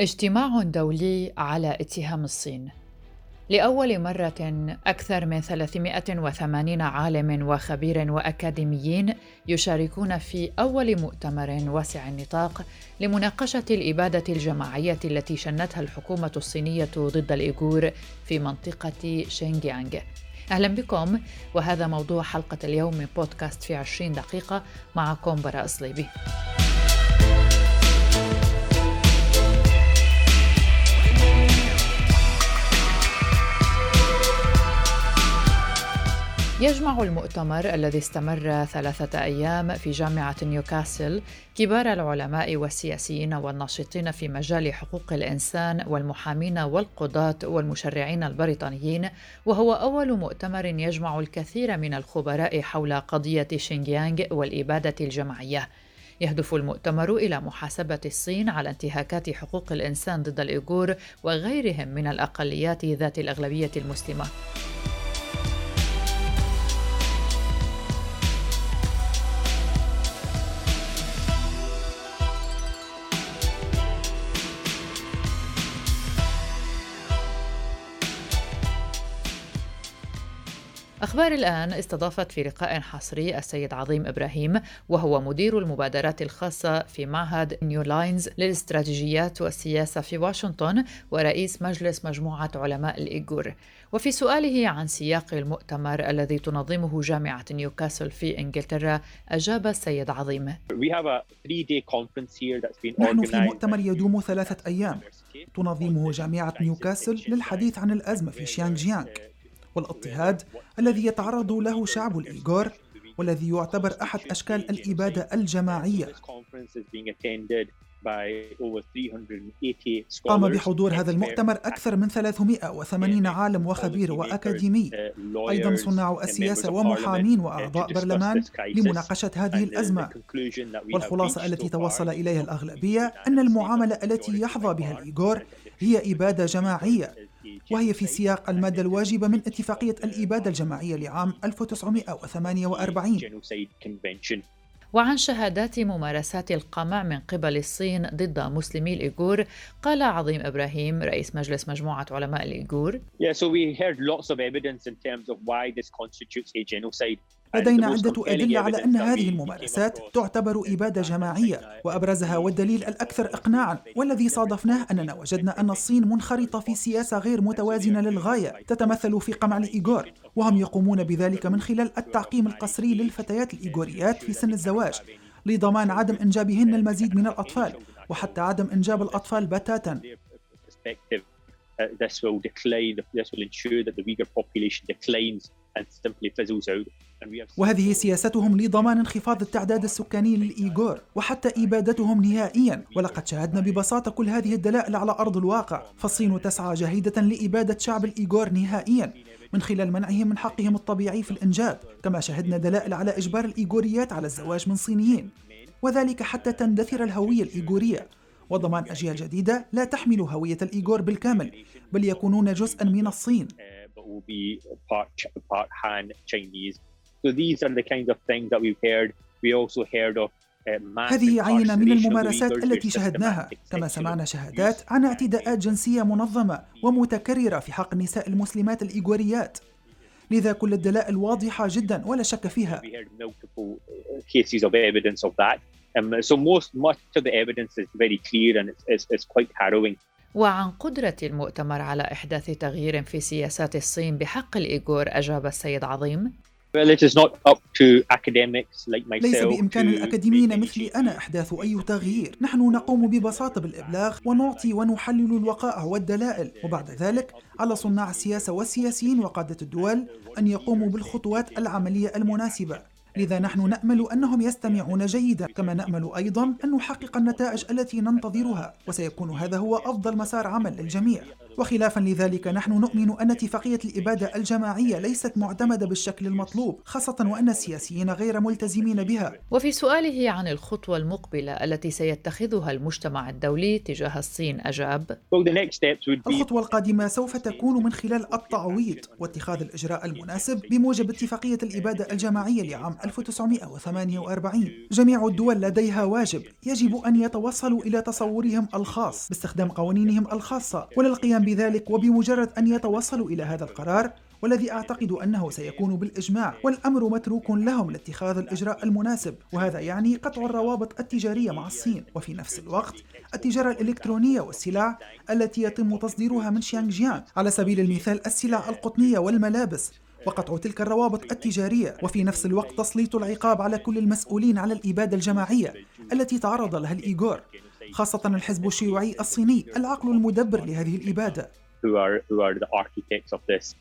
اجتماع دولي على اتهام الصين لأول مرة أكثر من 380 عالم وخبير وأكاديميين يشاركون في أول مؤتمر واسع النطاق لمناقشة الإبادة الجماعية التي شنتها الحكومة الصينية ضد الإيغور في منطقة شينجيانغ. أهلا بكم وهذا موضوع حلقة اليوم من بودكاست في 20 دقيقة معكم براء صليبي. يجمع المؤتمر الذي استمر ثلاثة أيام في جامعة نيوكاسل كبار العلماء والسياسيين والناشطين في مجال حقوق الإنسان والمحامين والقضاة والمشرعين البريطانيين وهو أول مؤتمر يجمع الكثير من الخبراء حول قضية شينجيانغ والإبادة الجماعية. يهدف المؤتمر إلى محاسبة الصين على انتهاكات حقوق الإنسان ضد الإيغور وغيرهم من الأقليات ذات الأغلبية المسلمة. أخبار الآن استضافت في لقاء حصري السيد عظيم إبراهيم وهو مدير المبادرات الخاصة في معهد نيو لاينز للاستراتيجيات والسياسة في واشنطن ورئيس مجلس مجموعة علماء الإيغور. وفي سؤاله عن سياق المؤتمر الذي تنظمه جامعة نيوكاسل في إنجلترا أجاب السيد عظيم. نحن في مؤتمر يدوم ثلاثة أيام. تنظمه جامعة نيوكاسل للحديث عن الأزمة في شيانغ جيانغ والاضطهاد الذي يتعرض له شعب الإيغور والذي يعتبر أحد أشكال الإبادة الجماعية. قام بحضور هذا المؤتمر أكثر من 380 عالم وخبير وأكاديمي. أيضا صناع السياسة ومحامين وأعضاء برلمان لمناقشة هذه الأزمة. والخلاصة التي توصل إليها الأغلبية أن المعاملة التي يحظى بها الإيغور هي إبادة جماعية. وهي في سياق المادة الواجبة من اتفاقية الإبادة الجماعية لعام 1948 وعن شهادات ممارسات القمع من قبل الصين ضد مسلمي الإيغور قال عظيم إبراهيم رئيس مجلس مجموعة علماء الإيغور. Yeah, so we heard lots of evidence in terms of why this constitutes a genocide. لدينا عدة أدلة على أن هذه الممارسات تعتبر إبادة جماعية وأبرزها والدليل الأكثر إقناعا والذي صادفناه أننا وجدنا أن الصين منخرطة في سياسة غير متوازنة للغاية تتمثل في قمع الإيغور وهم يقومون بذلك من خلال التعقيم القسري للفتيات الإيغوريات في سن الزواج لضمان عدم إنجابهن المزيد من الأطفال وحتى عدم إنجاب الأطفال بتاتا. This will decline, this will ensure that the Uyghur population declines وهذه سياستهم لضمان انخفاض التعداد السكاني للإيغور وحتى إبادتهم نهائيا. ولقد شاهدنا ببساطة كل هذه الدلائل على أرض الواقع. فالصين تسعى جاهدة لإبادة شعب الإيغور نهائيا. من خلال منعهم من حقهم الطبيعي في الإنجاب كما شهدنا دلائل على إجبار الإيغوريات على الزواج من صينيين وذلك حتى تندثر الهوية الإيغورية. وضمان أجيال جديدة لا تحمل هوية الإيغور بالكامل بل يكونون جزءا من الصين. So these are the kinds of things that we've heard. We also heard of uh, هذه عينة من الممارسات التي شهدناها كما سمعنا شهادات عن اعتداءات جنسية منظمة ومتكررة في حق النساء المسلمات الإيغوريات. لذا كل الدلائل واضحة جدا ولا شك فيها. وعن قدرة المؤتمر على إحداث تغيير في سياسات الصين بحق الإيغور أجاب السيد عظيم. ليس بإمكان الأكاديميين مثلي أنا إحداث أي تغيير. نحن نقوم ببساطة بالإبلاغ ونعطي ونحلل الوقائع والدلائل وبعد ذلك على صناع السياسة والسياسيين وقادة الدول أن يقوموا بالخطوات العملية المناسبة. لذا نحن نأمل أنهم يستمعون جيدا كما نأمل أيضا أن نحقق النتائج التي ننتظرها وسيكون هذا هو أفضل مسار عمل للجميع. وخلافا لذلك نحن نؤمن أن اتفاقية الإبادة الجماعية ليست معتمدة بالشكل المطلوب خاصة وأن السياسيين غير ملتزمين بها. وفي سؤاله عن الخطوة المقبلة التي سيتخذها المجتمع الدولي تجاه الصين أجاب الخطوة القادمة سوف تكون من خلال التعويض واتخاذ الإجراء المناسب بموجب اتفاقية الإبادة الجماعية لعام 1948 جميع الدول لديها واجب يجب أن يتوصلوا إلى تصورهم الخاص باستخدام قوانينهم الخاصة وللقيام بذلك وبمجرد أن يتوصلوا إلى هذا القرار والذي أعتقد أنه سيكون بالإجماع والأمر متروك لهم لاتخاذ الإجراء المناسب وهذا يعني قطع الروابط التجارية مع الصين. وفي نفس الوقت التجارة الإلكترونية والسلع التي يتم تصديرها من شيانغجيان على سبيل المثال السلع القطنية والملابس وقطع تلك الروابط التجارية وفي نفس الوقت تسليط العقاب على كل المسؤولين على الإبادة الجماعية التي تعرض لها الإيغور خاصة الحزب الشيوعي الصيني العقل المدبر لهذه الإبادة who are, who are the architects of this.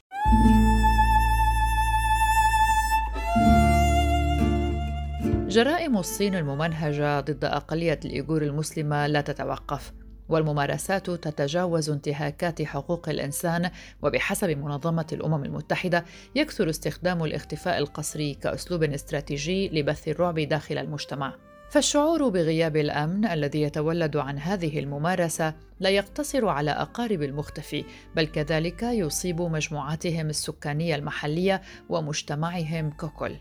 جرائم الصين الممنهجة ضد أقلية الإيغور المسلمة لا تتوقف والممارسات تتجاوز انتهاكات حقوق الإنسان وبحسب منظمة الأمم المتحدة يكثر استخدام الاختفاء القسري كأسلوب استراتيجي لبث الرعب داخل المجتمع. فالشعور بغياب الأمن الذي يتولد عن هذه الممارسة لا يقتصر على أقارب المختفي بل كذلك يصيب مجموعاتهم السكانية المحلية ومجتمعهم ككل.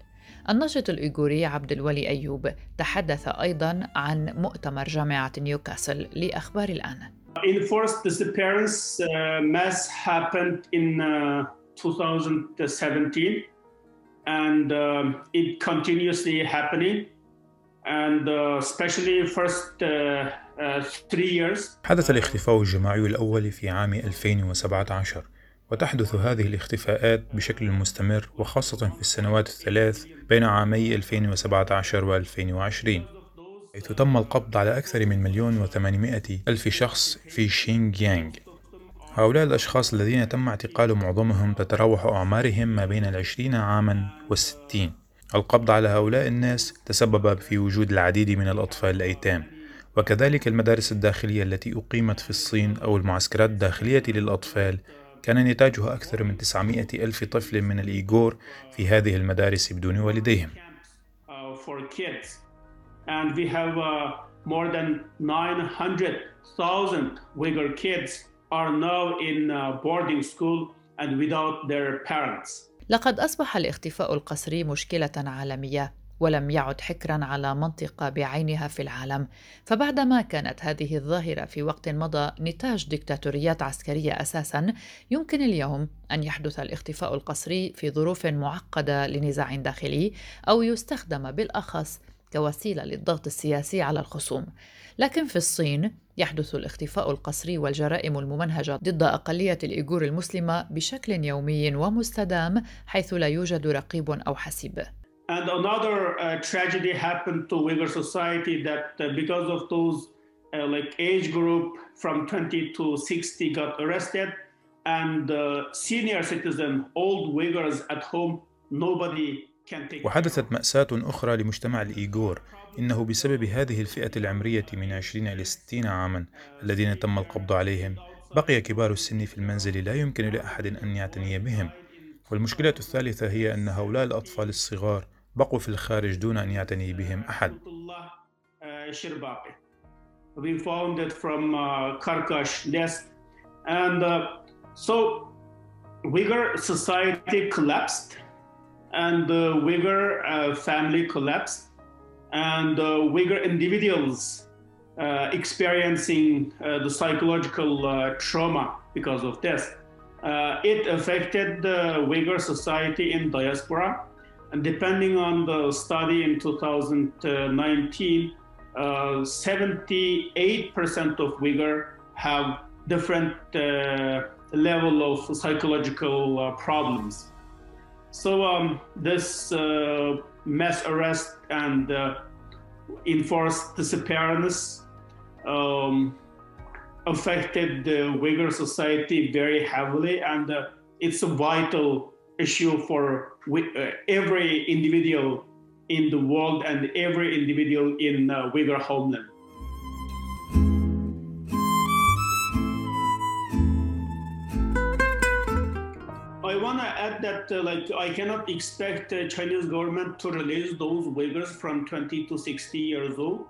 الناشط الإيغوري عبد الولي أيوب تحدث أيضا عن مؤتمر جامعة نيوكاسل لأخبار الآن. Enforced disappearance uh, mass happened in uh, 2017 and uh, it continuously happening and uh, especially first uh, uh, three years. حدث الاختفاء الجماعي الأول في عام 2017 وتحدث هذه الاختفاءات بشكل مستمر وخاصة في السنوات الثلاث بين عامي 2017 و 2020 حيث تم القبض على أكثر من مليون وثمانمائة ألف شخص في شينغيانغ. هؤلاء الأشخاص الذين تم اعتقال معظمهم تتراوح أعمارهم ما بين العشرين عاما والستين. القبض على هؤلاء الناس تسبب في وجود العديد من الأطفال الأيتام وكذلك المدارس الداخلية التي أقيمت في الصين أو المعسكرات الداخلية للأطفال كان نتاجها أكثر من 900 ألف طفل من الإيغور في هذه المدارس بدون والديهم. And we have uh, more than 900,000 Uyghur kids are now in uh, boarding school and without their parents. لقد أصبح الاختفاء القسري مشكلة عالمية ولم يعد حكرا على منطقة بعينها في العالم. فبعدما كانت هذه الظاهرة في وقت مضى نتاج ديكتاتوريات عسكرية أساسا يمكن اليوم أن يحدث الاختفاء القسري في ظروف معقدة لنزاع داخلي أو يستخدم بالأخص كوسيلة للضغط السياسي على الخصوم. لكن في الصين يحدث الاختفاء القسري والجرائم الممنهجة ضد أقلية الإيغور المسلمة بشكل يومي ومستدام حيث لا يوجد رقيب أو حسيب. And another uh, tragedy happened to Uyghur society that uh, because of those uh, like age group from 20 to 60 got arrested. And senior citizen, old Uyghurs at home, nobody وحدثت مأساة أخرى لمجتمع الإيغور. إنه بسبب هذه الفئة العمرية من 20 إلى 60 عاما الذين تم القبض عليهم بقي كبار السن في المنزل لا يمكن لأحد أن يعتني بهم. والمشكلة الثالثة هي أن هؤلاء الأطفال الصغار بقوا في الخارج دون أن يعتني بهم أحد We found it from uh, Karkash nest. And uh, so Uyghur society collapsed and the Uyghur uh, family collapsed and uh, Uyghur individuals uh, experiencing uh, the psychological uh, trauma because of this. Uh, it affected the Uyghur society in diaspora and depending on the study in 2019, uh, 78% of Uyghur have different uh, level of psychological uh, problems. So um, this uh, mass arrest and uh, enforced disappearance um, affected the Uyghur society very heavily, and uh, it's a vital issue for uh, every individual in the world and every individual in uh, Uyghur homeland. want to add that uh, like I cannot expect the Chinese government to release those Uyghurs from 20 to 60 years old.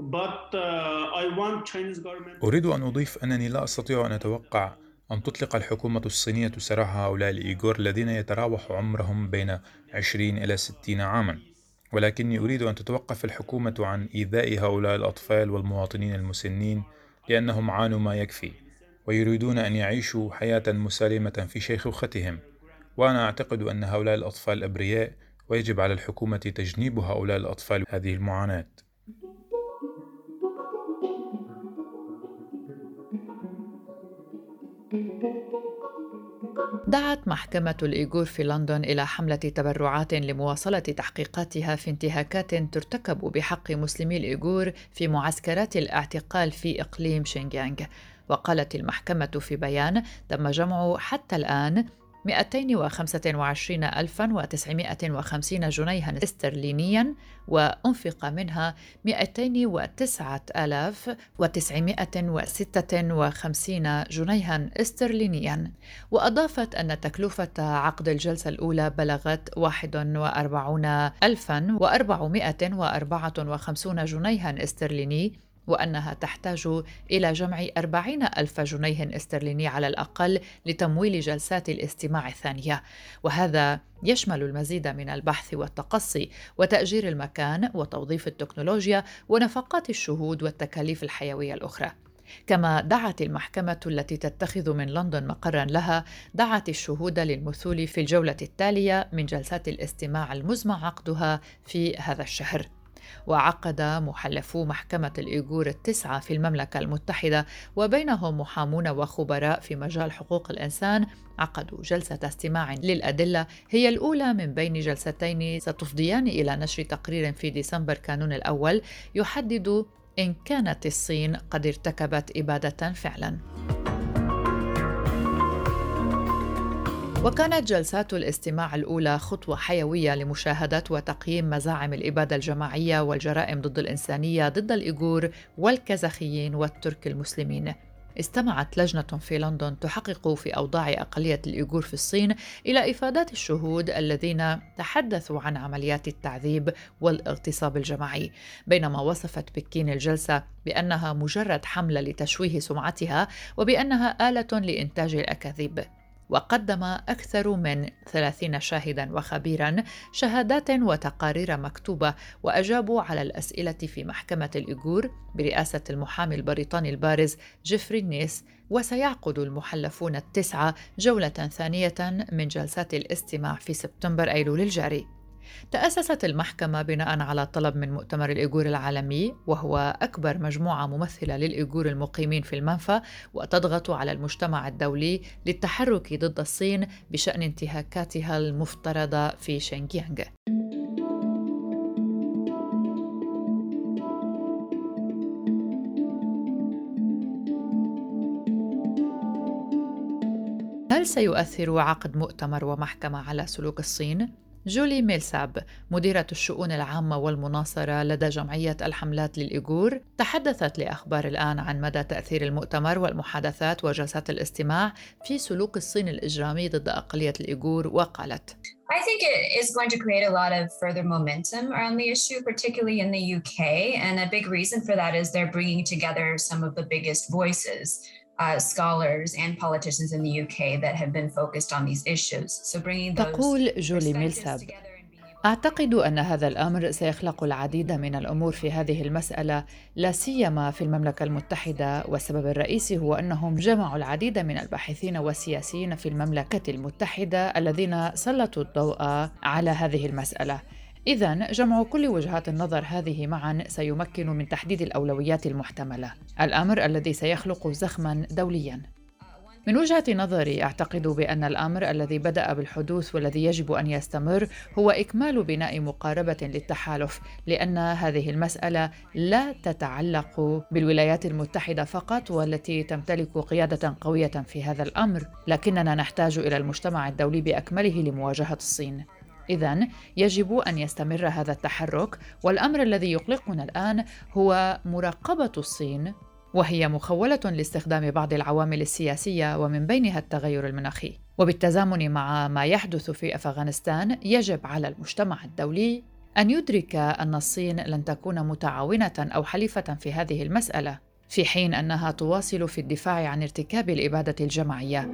But uh, I want Chinese government أريد أن أضيف أنني لا أستطيع أن أتوقع أن تطلق الحكومة الصينية سراح هؤلاء الإيغور الذين يتراوح عمرهم بين 20 إلى 60 عاماً. ولكني أريد أن تتوقف الحكومة عن إيذاء هؤلاء الأطفال والمواطنين المسنين لأنهم عانوا ما يكفي ويريدون أن يعيشوا حياة مسالمة في شيخوختهم. وأنا أعتقد أن هؤلاء الأطفال أبرياء ويجب على الحكومة تجنيب هؤلاء الأطفال هذه المعاناة. دعت محكمة الإيغور في لندن إلى حملة تبرعات لمواصلة تحقيقاتها في انتهاكات ترتكب بحق مسلمي الإيغور في معسكرات الاعتقال في إقليم شينجيانغ وقالت المحكمة في بيان تم جمع حتى الآن 222950 جنيها استرلينيا وأنفق منها 209956 جنيها استرلينيا. وأضافت أن تكلفة عقد الجلسة الأولى بلغت 41454 جنيها استرليني. وأنها تحتاج إلى جمع أربعين ألف جنيه استرليني على الأقل لتمويل جلسات الاستماع الثانية. وهذا يشمل المزيد من البحث والتقصي وتأجير المكان وتوظيف التكنولوجيا ونفقات الشهود والتكاليف الحيوية الأخرى. كما دعت المحكمة التي تتخذ من لندن مقرا لها دعت الشهود للمثول في الجولة التالية من جلسات الاستماع المزمع عقدها في هذا الشهر. وعقد محلفو محكمة الإيغور التسعة في المملكة المتحدة وبينهم محامون وخبراء في مجال حقوق الإنسان عقدوا جلسة استماع للأدلة هي الأولى من بين جلستين ستفضيان إلى نشر تقرير في ديسمبر كانون الأول يحدد إن كانت الصين قد ارتكبت إبادة فعلاً. وكانت جلسات الاستماع الأولى خطوة حيوية لمشاهدة وتقييم مزاعم الإبادة الجماعية والجرائم ضد الإنسانية ضد الإيغور والكازاخيين والترك المسلمين. استمعت لجنة في لندن تحقق في أوضاع أقلية الإيغور في الصين إلى إفادات الشهود الذين تحدثوا عن عمليات التعذيب والاغتصاب الجماعي. بينما وصفت بكين الجلسة بأنها مجرد حملة لتشويه سمعتها وبأنها آلة لإنتاج الأكاذيب. وقدم أكثر من ثلاثين شاهدا وخبيرا شهادات وتقارير مكتوبة وأجابوا على الأسئلة في محكمة الإيغور برئاسة المحامي البريطاني البارز جيفري نيس وسيعقد المحلفون التسعة جولة ثانية من جلسات الاستماع في سبتمبر أيلول الجاري. تأسست المحكمة بناء على طلب من مؤتمر الإيغور العالمي وهو أكبر مجموعة ممثلة للإيغور المقيمين في المنفى وتضغط على المجتمع الدولي للتحرك ضد الصين بشأن انتهاكاتها المفترضة في شينجيانغ. هل سيؤثر عقد مؤتمر ومحكمة على سلوك الصين؟ جولي ميلساب مديرة الشؤون العامة والمناصرة لدى جمعية الحملات للإيغور تحدثت لأخبار الآن عن مدى تأثير المؤتمر والمحادثات وجلسات الاستماع في سلوك الصين الإجرامي ضد أقلية الإيغور وقالت I think it is going to create a lot of further momentum around the issue, particularly in the UK. And a big reason for that is they're bringing together some of the biggest voices uh, scholars and politicians in the UK that have been focused on these issues. So bringing those تقول جولي ميلساب أعتقد أن هذا الأمر سيخلق العديد من الأمور في هذه المسألة لا سيما في المملكة المتحدة والسبب الرئيسي هو أنهم جمعوا العديد من الباحثين والسياسيين في المملكة المتحدة الذين سلطوا الضوء على هذه المسألة إذا جمع كل وجهات النظر هذه معا سيمكن من تحديد الأولويات المحتملة، الأمر الذي سيخلق زخما دوليا. من وجهة نظري أعتقد بأن الأمر الذي بدأ بالحدوث والذي يجب أن يستمر هو إكمال بناء مقاربة للتحالف، لأن هذه المسألة لا تتعلق بالولايات المتحدة فقط والتي تمتلك قيادة قوية في هذا الأمر، لكننا نحتاج إلى المجتمع الدولي بأكمله لمواجهة الصين. إذا يجب أن يستمر هذا التحرك والأمر الذي يقلقنا الآن هو مراقبة الصين وهي مخولة لاستخدام بعض العوامل السياسية ومن بينها التغير المناخي. وبالتزامن مع ما يحدث في أفغانستان يجب على المجتمع الدولي أن يدرك أن الصين لن تكون متعاونة أو حليفة في هذه المسألة في حين أنها تواصل في الدفاع عن ارتكاب الإبادة الجماعية.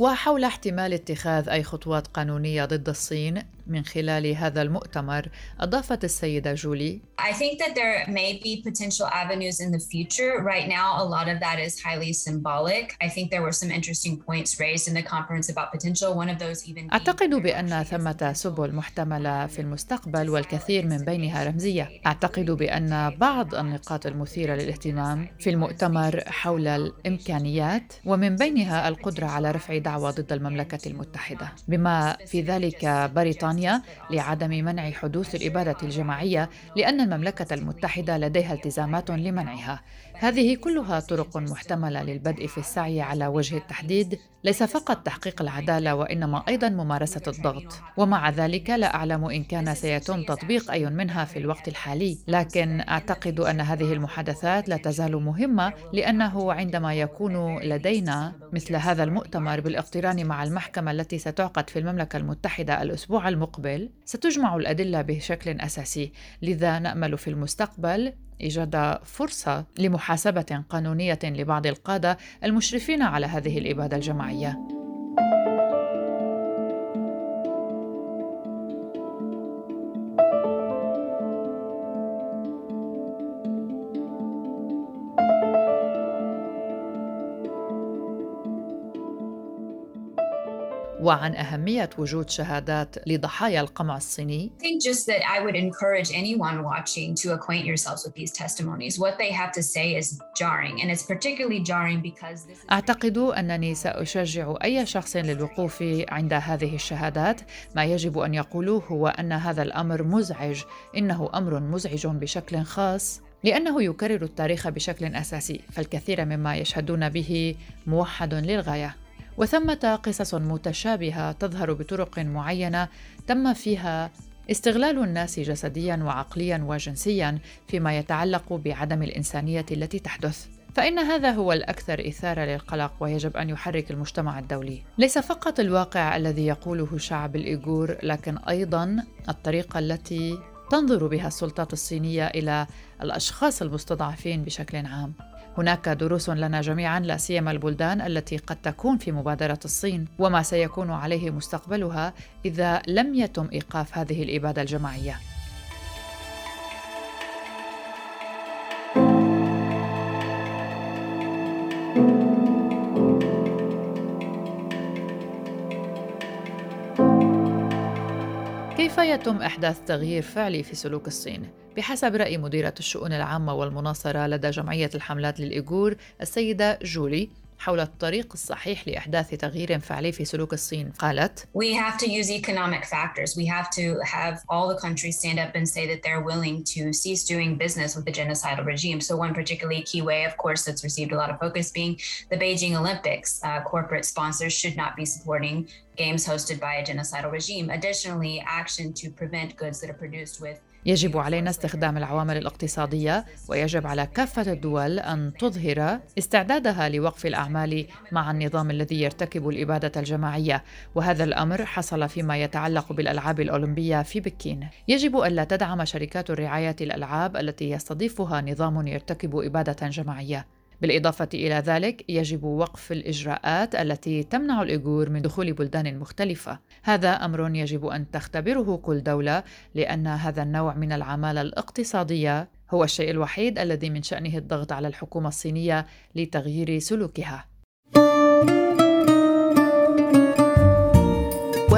وحول احتمال اتخاذ أي خطوات قانونية ضد الصين من خلال هذا المؤتمر أضافت السيدة جولي I think that there may be potential avenues in the future. Right now, a lot of that is highly symbolic. I think there were some interesting points raised in the conference about potential. One of those even. أعتقد بأن ثمة سبل محتملة في المستقبل والكثير من بينها رمزية. أعتقد بأن بعض النقاط المثيرة للاهتمام في المؤتمر حول الإمكانيات ومن بينها القدرة على رفع دعوى ضد المملكة المتحدة، بما في ذلك بريطانيا بريطانيا لعدم منع حدوث الإبادة الجماعية لأن المملكة المتحدة لديها التزامات لمنعها. هذه كلها طرق محتملة للبدء في السعي على وجه التحديد ليس فقط تحقيق العدالة وإنما أيضا ممارسة الضغط. ومع ذلك لا أعلم إن كان سيتم تطبيق أي منها في الوقت الحالي. لكن أعتقد أن هذه المحادثات لا تزال مهمة لأنه عندما يكون لدينا مثل هذا المؤتمر بالاقتران مع المحكمة التي ستعقد في المملكة المتحدة الأسبوع المقبل ستجمع الأدلة بشكل أساسي. لذا نأمل في المستقبل إيجاد فرصة لمحاسبة قانونية لبعض القادة المشرفين على هذه الإبادة الجماعية. وعن أهمية وجود شهادات لضحايا القمع الصيني. I think just that I would encourage anyone watching to acquaint yourselves with these testimonies. What they have to say is jarring and it's particularly jarring because this is أعتقد أنني سأشجع أي شخص للوقوف عند هذه الشهادات. ما يجب أن يقولوه هو أن هذا الأمر مزعج، إنه أمر مزعج بشكل خاص لأنه يكرر التاريخ بشكل أساسي، فالكثير مما يشهدون به موحد للغاية. وثمة قصص متشابهة تظهر بطرق معينة تم فيها استغلال الناس جسديا وعقليا وجنسيا فيما يتعلق بعدم الإنسانية التي تحدث فإن هذا هو الأكثر إثارة للقلق ويجب أن يحرك المجتمع الدولي. ليس فقط الواقع الذي يقوله شعب الإيغور، لكن أيضا الطريقة التي تنظر بها السلطات الصينية إلى الأشخاص المستضعفين بشكل عام. هناك دروس لنا جميعا لا سيما البلدان التي قد تكون في مبادرة الصين وما سيكون عليه مستقبلها إذا لم يتم إيقاف هذه الإبادة الجماعية كيف يتم إحداث تغيير فعلي في سلوك الصين؟ بحسب رأي مديرة الشؤون العامة والمناصرة لدى جمعية الحملات للإيغور السيدة جولي حول الطريق الصحيح لإحداث تغيير فعلي في سلوك الصين قالت We have to use economic factors. We have to have all the countries stand up and say that they're willing to cease doing business with the genocidal regime. So one particularly key way, of course, that's received a lot of focus being the Beijing Olympics. Uh, corporate sponsors should not be supporting games hosted by a genocidal regime. Additionally, action to prevent goods that are produced with يجب علينا استخدام العوامل الاقتصادية ويجب على كافة الدول أن تظهر استعدادها لوقف الأعمال مع النظام الذي يرتكب الإبادة الجماعية. وهذا الأمر حصل فيما يتعلق بالألعاب الأولمبية في بكين. يجب ألا تدعم شركات الرعاية الألعاب التي يستضيفها نظام يرتكب إبادة جماعية. بالإضافة إلى ذلك يجب وقف الإجراءات التي تمنع الإيغور من دخول بلدان مختلفة. هذا أمر يجب أن تختبره كل دولة لأن هذا النوع من العمالة الاقتصادية هو الشيء الوحيد الذي من شأنه الضغط على الحكومة الصينية لتغيير سلوكها.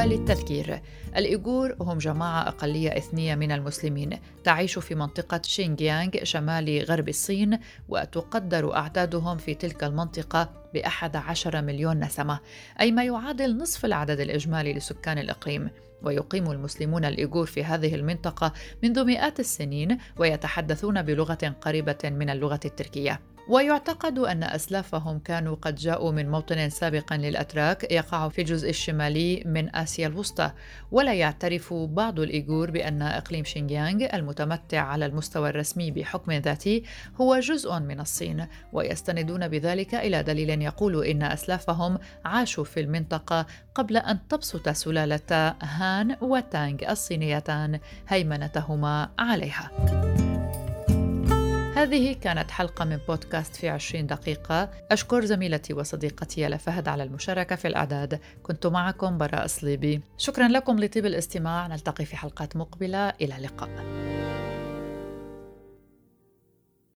وللتذكير الإيغور هم جماعة أقلية إثنية من المسلمين. تعيش في منطقة شينجيانغ شمال غرب الصين وتقدر أعدادهم في تلك المنطقة بأحد عشر مليون نسمة أي ما يعادل نصف العدد الإجمالي لسكان الإقليم. ويقيم المسلمون الإيغور في هذه المنطقة منذ مئات السنين ويتحدثون بلغة قريبة من اللغة التركية. ويعتقد أن أسلافهم كانوا قد جاءوا من موطن سابق للأتراك يقع في الجزء الشمالي من آسيا الوسطى ولا يعترف بعض الإيغور بأن إقليم شينجيانغ المتمتع على المستوى الرسمي بحكم ذاتي هو جزء من الصين ويستندون بذلك إلى دليل يقول إن أسلافهم عاشوا في المنطقة قبل أن تبسط سلالة هان وتانغ الصينيتان هيمنتهما عليها. هذه كانت حلقة من بودكاست في عشرين دقيقة. أشكر زميلتي وصديقتي يالا فهد على المشاركة في الإعداد. كنت معكم براء صليبي شكرا لكم لطيب الاستماع. نلتقي في حلقات مقبلة. إلى اللقاء.